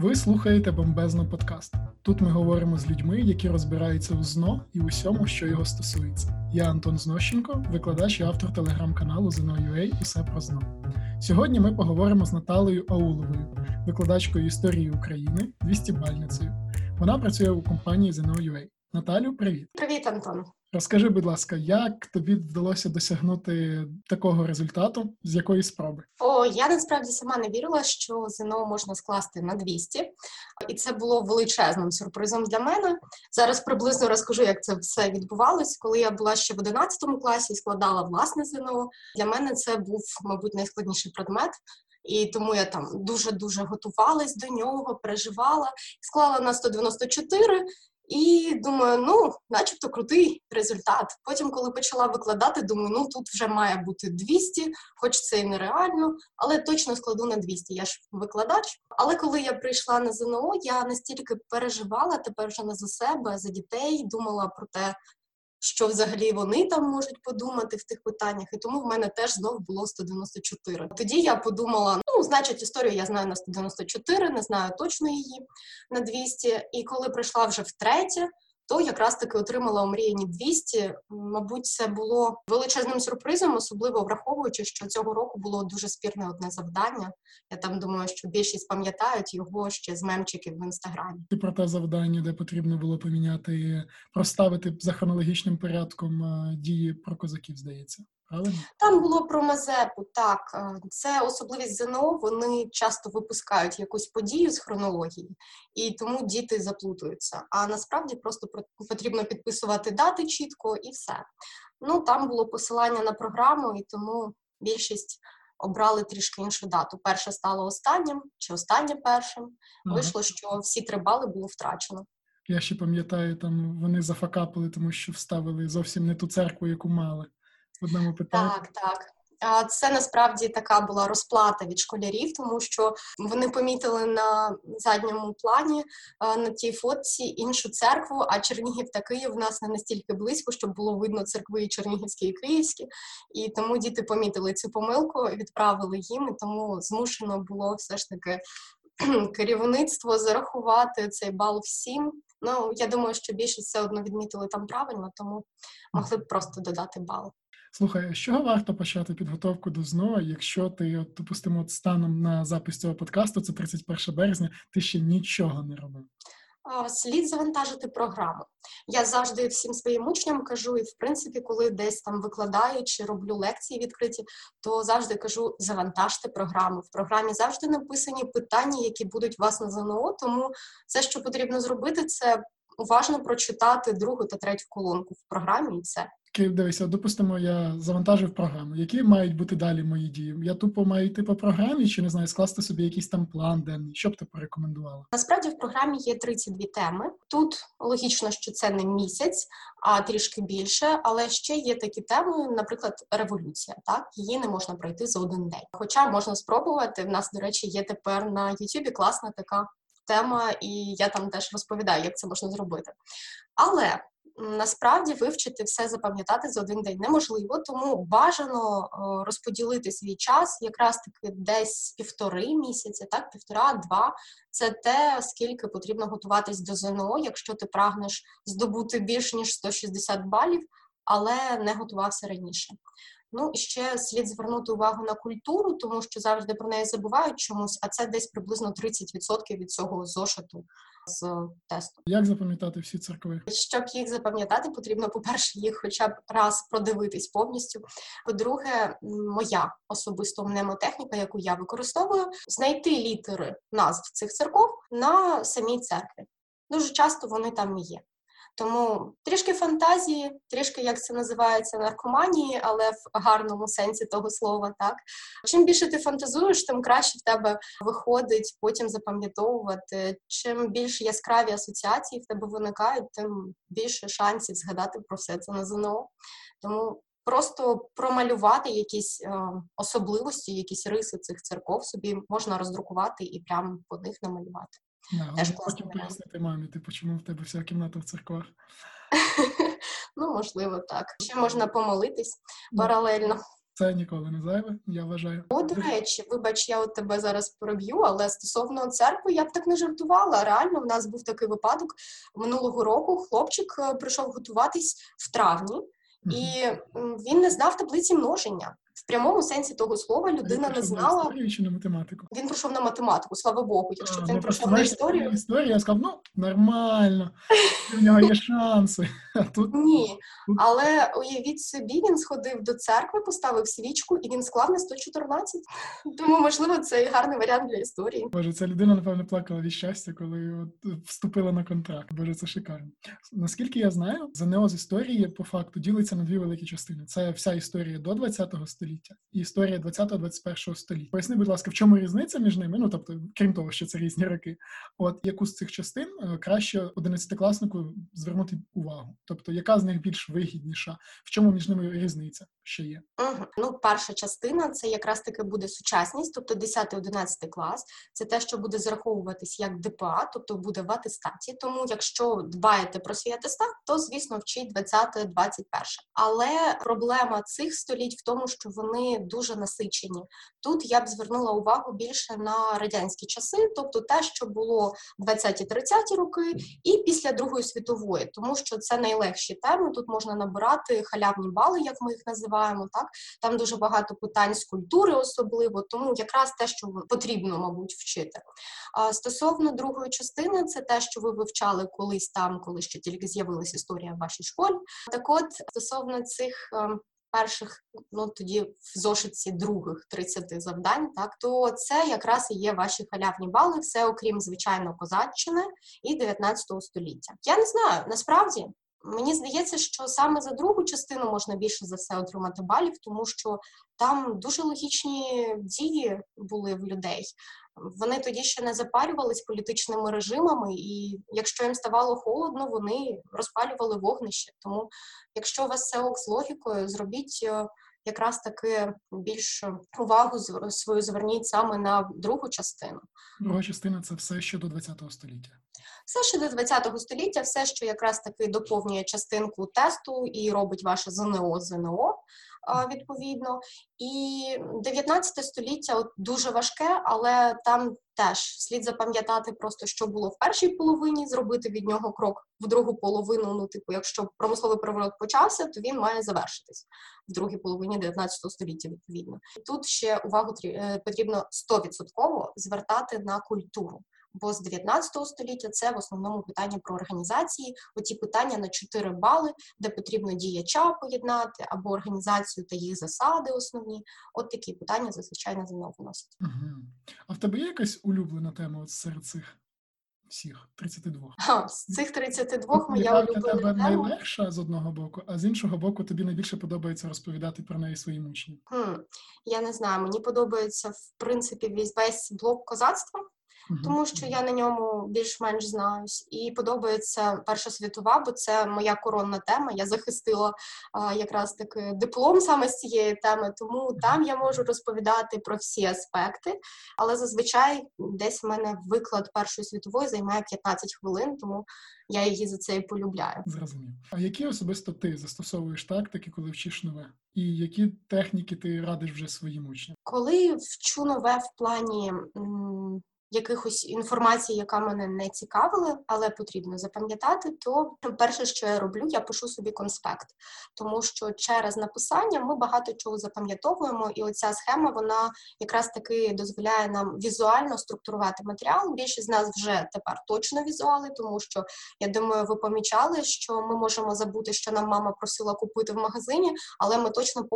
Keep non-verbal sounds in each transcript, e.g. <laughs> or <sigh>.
Ви слухаєте бомбезно подкаст. Тут ми говоримо з людьми, які розбираються у ЗНО і усьому, що його стосується. Я Антон Знощенко, викладач і автор телеграм-каналу ZNO.UA Усе про ЗНО. Сьогодні ми поговоримо з Наталею Ауловою, викладачкою історії України, 200-бальницею. Вона працює у компанії ZNO.UA. Наталю, привіт. Привіт, Антон. Розкажи, будь ласка, як тобі вдалося досягнути такого результату, з якої спроби? О, я насправді сама не вірила, що ЗНО можна скласти на 200, і це було величезним сюрпризом для мене. Зараз приблизно розкажу, як це все відбувалось. Коли я була ще в 11 класі і складала власне ЗНО. Для мене це був, мабуть, найскладніший предмет. І тому я там дуже дуже готувалась до нього, переживала, склала на 194, і думаю, ну, начебто крутий результат. Потім, коли почала викладати, думаю, ну тут вже має бути 200, хоч це і нереально, але точно складу на 200. Я ж викладач. Але коли я прийшла на ЗНО, я настільки переживала тепер вже не за себе, за дітей, думала про те, що взагалі вони там можуть подумати в тих питаннях, і тому в мене теж знов було 194. Тоді я подумала: ну, значить, історію я знаю на 194, не знаю точно її на 200. І коли прийшла вже втретє, то якраз таки отримала омріяні 200. Мабуть, це було величезним сюрпризом, особливо враховуючи, що цього року було дуже спірне одне завдання. Я там думаю, що більшість пам'ятають його ще з мемчиків в інстаграмі. І про те завдання, де потрібно було поміняти, проставити за хронологічним порядком е, дії про козаків, здається. Правильно? Там було про Мазепу, так. Е, це особливість ЗНО, вони часто випускають якусь подію з хронології, і тому діти заплутуються. А насправді просто потрібно підписувати дати чітко і все. Ну, Там було посилання на програму, і тому більшість обрали трішки іншу дату. Перше стало останнім, чи останнє першим. Ага. Вийшло, що всі три бали було втрачено. Я ще пам'ятаю, там вони зафакапили, тому що вставили зовсім не ту церкву, яку мали одному питанні. Так, так. Це насправді така була розплата від школярів, тому що вони помітили на задньому плані на тій фотці іншу церкву. А Чернігів та Київ в нас не настільки близько, щоб було видно церкви Чернігівські і Київські, і тому діти помітили цю помилку, відправили їм. і Тому змушено було все ж таки <clears throat> керівництво зарахувати цей бал всім. Ну я думаю, що більшість все одно відмітили там правильно, тому могли б просто додати бал. Слухай, з чого варто почати підготовку до ЗНО, якщо ти, от, допустимо, от станом на запис цього подкасту, це 31 березня, ти ще нічого не робив? Слід завантажити програму. Я завжди всім своїм учням кажу, і в принципі, коли десь там викладаю чи роблю лекції відкриті, то завжди кажу: завантажте програму. В програмі завжди написані питання, які будуть вас на ЗНО. Тому все, що потрібно зробити, це уважно прочитати другу та третю колонку в програмі, і все. Дивися, допустимо, я завантажив програму. Які мають бути далі мої дії? Я тупо маю йти по програмі, чи не знаю, скласти собі якийсь там план денний. Що б ти порекомендувала? Насправді в програмі є 32 теми. Тут логічно, що це не місяць, а трішки більше. Але ще є такі теми, наприклад, революція. Так її не можна пройти за один день. Хоча можна спробувати. В нас, до речі, є тепер на Ютубі класна така тема, і я там теж розповідаю, як це можна зробити. Але насправді вивчити все запам'ятати за один день неможливо, тому бажано розподілити свій час якраз таки десь півтори місяці, так, півтора-два. Це те, скільки потрібно готуватись до ЗНО, якщо ти прагнеш здобути більш ніж 160 балів, але не готувався раніше. Ну і ще слід звернути увагу на культуру, тому що завжди про неї забувають чомусь, а це десь приблизно 30% від цього зошиту з тесту. Як запам'ятати всі церкви? Щоб їх запам'ятати, потрібно, по-перше, їх хоча б раз продивитись повністю. По-друге, моя особисто мнемотехніка, яку я використовую, знайти літери назв цих церков на самій церкві. Дуже часто вони там і є. Тому трішки фантазії, трішки як це називається наркоманії, але в гарному сенсі того слова. Так чим більше ти фантазуєш, тим краще в тебе виходить потім запам'ятовувати. Чим більше яскраві асоціації в тебе виникають, тим більше шансів згадати про все це на ЗНО. Тому просто промалювати якісь е, особливості, якісь риси цих церков собі можна роздрукувати і прямо по них намалювати. Да, Теж потім пояснити мамі, типу, чому в тебе вся кімната в церквах. <laughs> Ну, можливо, так. Ще можна помолитись паралельно. Це ніколи не зайве, я вважаю. О, до речі, вибач, я от тебе зараз проб'ю, але стосовно церкви я б так не жартувала. Реально, в нас був такий випадок минулого року. Хлопчик е, прийшов готуватись в травні, і він не знав таблиці множення. В прямому сенсі того слова людина не знала. історію чи на математику? Він прийшов на математику, слава Богу. Якщо б він ну, прийшов на історію. історію, я сказав, ну нормально, у нього є шанси. <laughs> А тут ні. Але уявіть собі, він сходив до церкви, поставив свічку і він склав на 114. <laughs> Тому, можливо, це і гарний варіант для історії. Боже, ця людина, напевно, плакала від щастя, коли от вступила на контракт. Боже, це шикарно. Наскільки я знаю, ЗНО з історії по факту ділиться на дві великі частини. Це вся історія до 20-го століття і історія 20-21 століття. Поясни, будь ласка, в чому різниця між ними? Ну тобто, крім того, що це різні роки. От яку з цих частин е, краще одинадцятикласнику звернути увагу? Тобто, яка з них більш вигідніша? В чому між ними різниця? Що є? Угу. Ну, перша частина це якраз таки буде сучасність, тобто 10-11 клас. Це те, що буде зараховуватись як ДПА, тобто буде в атестаті. Тому, якщо дбаєте про свій атестат, то звісно вчить 20-21. Але проблема цих століть в тому, що вони дуже насичені. Тут я б звернула увагу більше на радянські часи, тобто те, що було 20-30 роки, і після Другої світової, тому що це найлегші теми. Тут можна набирати халявні бали, як ми їх називаємо. Так там дуже багато питань з культури, особливо, тому якраз те, що потрібно, мабуть, вчити. А стосовно другої частини, це те, що ви вивчали колись там, коли ще тільки з'явилася історія в вашій школі. Так, от стосовно цих ем, перших, ну тоді в зошитці других 30 завдань, так то це якраз і є ваші халявні бали, все окрім звичайно козаччини і 19 століття. Я не знаю, насправді. Мені здається, що саме за другу частину можна більше за все отримати балів, тому що там дуже логічні дії були в людей. Вони тоді ще не запалювались політичними режимами, і якщо їм ставало холодно, вони розпалювали вогнище. Тому, якщо у вас все ок з логікою, зробіть е, якраз таки більш увагу свою зверніть саме на другу частину. Друга частина це все ще до ХХ століття. Все ще до ХХ століття, все, що якраз таки доповнює частинку тесту і робить ваше ЗНО ЗНО відповідно. І 19 століття от дуже важке, але там теж слід запам'ятати просто, що було в першій половині, зробити від нього крок в другу половину. Ну, типу, якщо промисловий переворот почався, то він має завершитись в другій половині 19 століття. Відповідно, тут ще увагу е, потрібно 100% звертати на культуру. Бо з 19 століття це в основному питання про організації, оті питання на 4 бали, де потрібно діяча поєднати або організацію та їх засади основні. От такі питання зазвичай на ЗНО вносять. Угу. А в тебе є якась улюблена тема от серед цих всіх 32? А, з цих 32 моя улюблена тебе тема. найлегша з одного боку, а з іншого боку, тобі найбільше подобається розповідати про неї своїм учням? Хм, Я не знаю, мені подобається в принципі весь блок козацтва тому що я на ньому більш-менш знаюсь. І подобається Перша світова, бо це моя коронна тема. Я захистила а, якраз таки диплом саме з цієї теми, тому там я можу розповідати про всі аспекти. Але зазвичай десь в мене виклад Першої світової займає 15 хвилин, тому я її за це і полюбляю. Зрозумів. А які особисто ти застосовуєш тактики, коли вчиш нове? І які техніки ти радиш вже своїм учням? Коли вчу нове в плані якихось інформації, яка мене не цікавила, але потрібно запам'ятати, то перше, що я роблю, я пишу собі конспект, тому що через написання ми багато чого запам'ятовуємо, і оця схема вона якраз таки дозволяє нам візуально структурувати матеріал. Більшість з нас вже тепер точно візуали, тому що я думаю, ви помічали, що ми можемо забути, що нам мама просила купити в магазині, але ми точно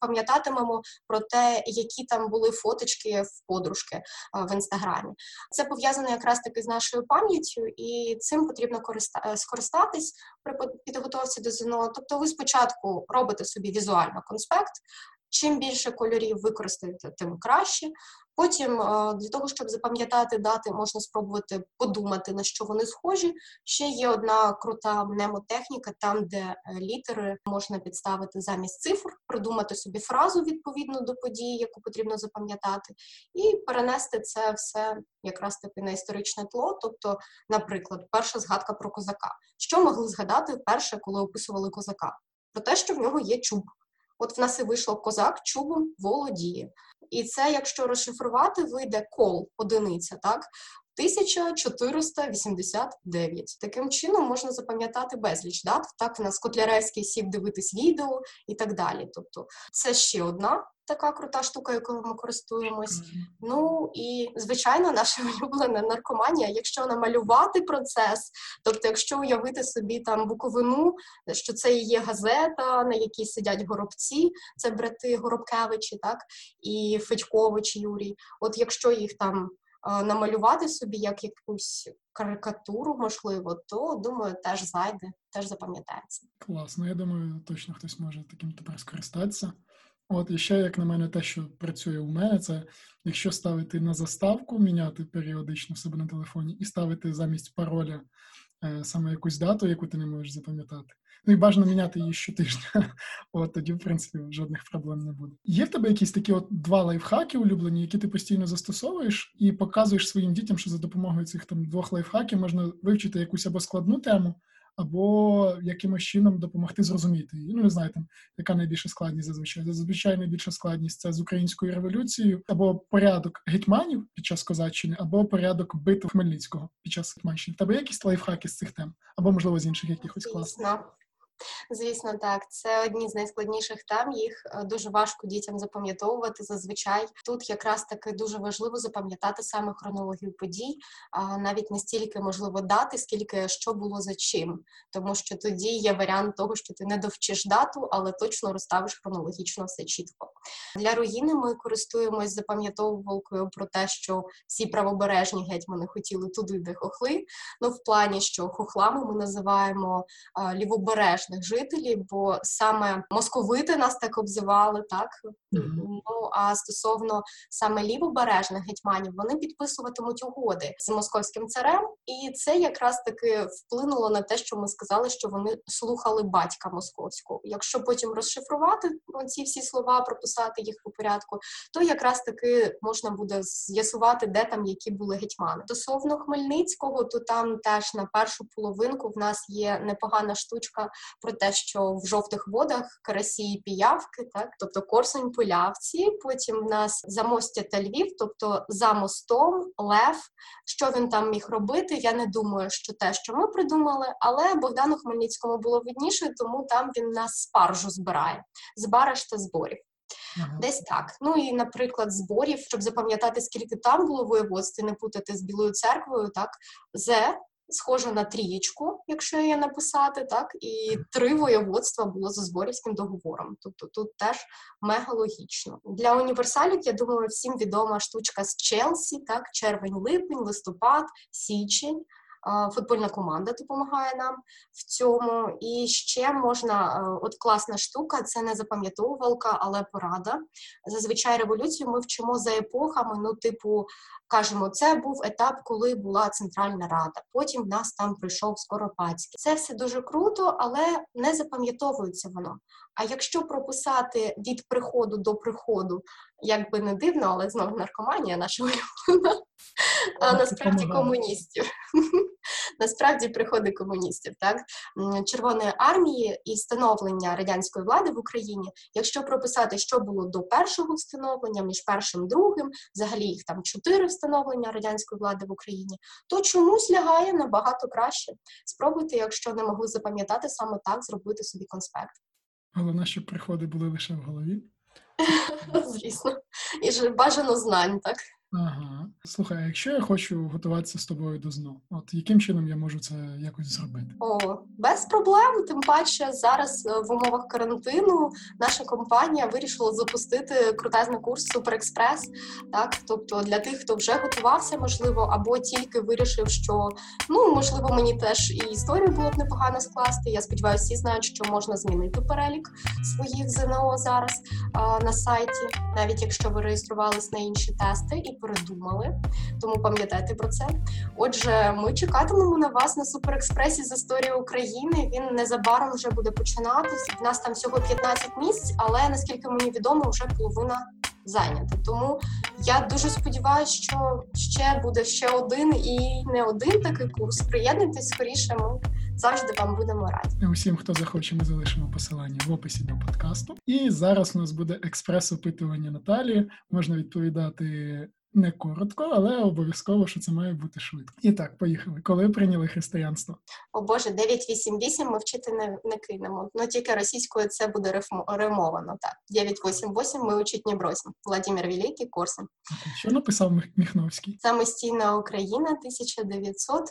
пам'ятатимемо про те, які там були фоточки в подружки в інстаграмі. Це пов'язано якраз таки з нашою пам'яттю, і цим потрібно е, скористатись при підготовці до ЗНО. Тобто, ви спочатку робите собі візуально конспект. Чим більше кольорів використаєте, тим краще. Потім, е, для того, щоб запам'ятати дати, можна спробувати подумати, на що вони схожі. Ще є одна крута мнемотехніка, там, де е, літери можна підставити замість цифр, придумати собі фразу відповідно до події, яку потрібно запам'ятати, і перенести це все якраз таки на історичне тло. Тобто, наприклад, перша згадка про козака. Що могли згадати вперше, коли описували козака? Про те, що в нього є чуб. От в нас і вийшло козак чубом володіє. І це, якщо розшифрувати, вийде кол одиниця, так 1489. Таким чином можна запам'ятати безліч дат. Так, на Котляревський сів дивитись відео і так далі. Тобто, це ще одна така крута штука, якою ми користуємось. Ну і звичайно, наша <laughs> улюблена наркоманія. Якщо намалювати процес, тобто, якщо уявити собі там буковину, що це і є газета, на якій сидять горобці, це брати Горобкевичі, так і Федькович Юрій. От якщо їх там намалювати собі як якусь карикатуру, можливо, то думаю, теж зайде, теж запам'ятається. Класно, я думаю, точно хтось може таким тепер скористатися. От і ще, як на мене, те, що працює у мене, це якщо ставити на заставку, міняти періодично себе на телефоні, і ставити замість пароля саме якусь дату, яку ти не можеш запам'ятати. Ну і бажано міняти її щотижня. <laughs> От тоді, в принципі, жодних проблем не буде. Є в тебе якісь такі от два лайфхаки улюблені, які ти постійно застосовуєш, і показуєш своїм дітям, що за допомогою цих там двох лайфхаків можна вивчити якусь або складну тему, або якимось чином допомогти зрозуміти її. Ну, не знаю, там, яка найбільша складність зазвичай. Зазвичай найбільша складність це з українською революцією, або порядок гетьманів під час козаччини, або порядок битв Хмельницького під час Гетьманщини. Тебе якісь лайфхаки з цих тем, або можливо з інших якихось класних? Звісно, так це одні з найскладніших тем. Їх е, дуже важко дітям запам'ятовувати. Зазвичай тут якраз таки дуже важливо запам'ятати саме хронологію подій, а навіть не стільки можливо дати, скільки що було за чим, тому що тоді є варіант того, що ти не довчиш дату, але точно розставиш хронологічно все чітко. Для руїни ми користуємось запам'ятовувалкою про те, що всі правобережні гетьмани хотіли туди, де хохли. Ну в плані, що хохлами ми називаємо лівобережні пересічних жителів, бо саме московити нас так обзивали, так mm-hmm. ну а стосовно саме лівобережних гетьманів, вони підписуватимуть угоди з московським царем, і це якраз таки вплинуло на те, що ми сказали, що вони слухали батька московського. Якщо потім розшифрувати ці всі слова, прописати їх по порядку, то якраз таки можна буде з'ясувати, де там які були гетьмани. Стосовно Хмельницького, то там теж на першу половинку в нас є непогана штучка про те, що в жовтих водах карасі і піявки, так тобто Корсунь полявці. Потім в нас замостя та Львів, тобто за мостом Лев. Що він там міг робити? Я не думаю, що те, що ми придумали, але Богдану Хмельницькому було видніше, тому там він нас спаржу збирає з бараш та зборів. Ага. Десь так. Ну і, наприклад, зборів, щоб запам'ятати, скільки там було воєводств, не путати з Білою церквою, так, Зе схоже на трієчку, якщо її написати, так і три воєводства було за зборівським договором. Тобто тут теж мега логічно. Для універсалів, я думаю, всім відома штучка з Челсі, так, червень-липень, листопад, січень футбольна команда допомагає нам в цьому. І ще можна, е, от класна штука, це не запам'ятовувалка, але порада. Зазвичай революцію ми вчимо за епохами. Ну, типу, кажемо, це був етап, коли була Центральна Рада. Потім в нас там прийшов Скоропадський. Це все дуже круто, але не запам'ятовується воно. А якщо прописати від приходу до приходу, як би не дивно, але знову наркоманія наша улюблена, а насправді комуністів. Насправді приходи комуністів, так Червоної армії і встановлення радянської влади в Україні. Якщо прописати, що було до першого встановлення, між першим і другим, взагалі їх там чотири встановлення радянської влади в Україні, то чомусь лягає набагато краще. Спробуйте, якщо не могли запам'ятати саме так, зробити собі конспект. Головне, щоб приходи були лише в голові. <laughs> Звісно, і ж бажано знань, так. Ага. Слухай, а якщо я хочу готуватися з тобою до ЗНО, от яким чином я можу це якось зробити? О, без проблем. Тим паче зараз е, в умовах карантину наша компанія вирішила запустити крутезний курс Суперекспрес. Так, тобто для тих, хто вже готувався, можливо, або тільки вирішив, що ну можливо мені теж і історію було б непогано скласти. Я сподіваюся, всі знають, що можна змінити перелік своїх ЗНО зараз а, на сайті, навіть якщо ви реєструвались на інші тести і передумали, тому пам'ятайте про це. Отже, ми чекатимемо на вас на суперекспресі з історії України. Він незабаром вже буде починатись. У нас там всього 15 місць, але наскільки мені відомо, вже половина зайняте. Тому я дуже сподіваюся, що ще буде ще один і не один такий курс. Приєднуйтесь скоріше. Ми завжди вам будемо раді. Усім, хто захоче, ми залишимо посилання в описі до подкасту. І зараз у нас буде експрес-опитування Наталі. Можна відповідати не коротко, але обов'язково, що це має бути швидко. І так, поїхали. Коли прийняли християнство? О Боже, 988 ми вчити не, не кинемо. Ну тільки російською це буде рифмо, римовано. Так, 988 ми учить не бросимо. Владимир Великий, Корсун. Що написав Міхновський? Самостійна Україна, 1900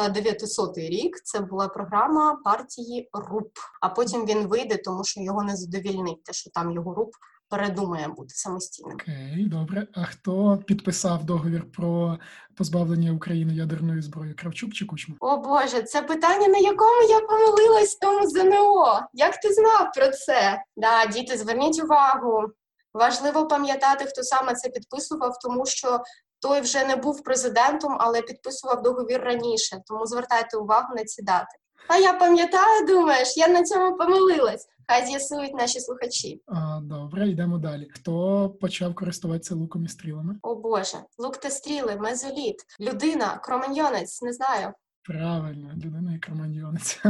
е, 900 рік. Це була програма партії РУП. А потім він вийде, тому що його не задовільнить, те, що там його РУП передумає бути самостійним. Окей, добре. А хто підписав договір про позбавлення України ядерної зброї? Кравчук чи Кучма? О Боже, це питання, на якому я помилилась в тому ЗНО. Як ти знав про це? Да, діти, зверніть увагу. Важливо пам'ятати, хто саме це підписував, тому що той вже не був президентом, але підписував договір раніше. Тому звертайте увагу на ці дати. А я пам'ятаю, думаєш, я на цьому помилилась. Хай з'ясують наші слухачі. А, добре, йдемо далі. Хто почав користуватися луком і стрілами? О Боже, лук та стріли, мезоліт, людина, кроманьйонець, не знаю. Правильно, людина і кроманьйонець. <laughs>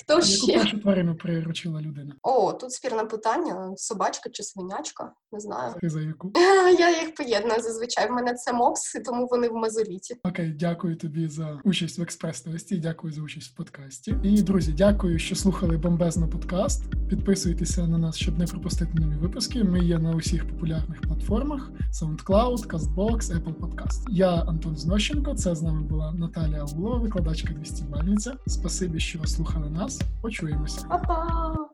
Хто Яку ще? першу тварину приручила людина? О, тут спірне питання: собачка чи свинячка? Не знаю. Ти за яку? <laughs> Я їх поєдную зазвичай. В мене це мопс, і тому вони в мезоліті. Окей, дякую тобі за участь в експрес-тесті, дякую за участь в подкасті. І друзі, дякую, що слухали бомбезно подкаст. Підписуйтеся на нас, щоб не пропустити нові випуски. Ми є на усіх популярних платформах: SoundCloud, CastBox, Apple Podcast. Я Антон Знощенко. Це з нами була Наталія Аулова, викладачка 200 бальниця. Спасибі, що слухали нас. Почуємося. Па-па!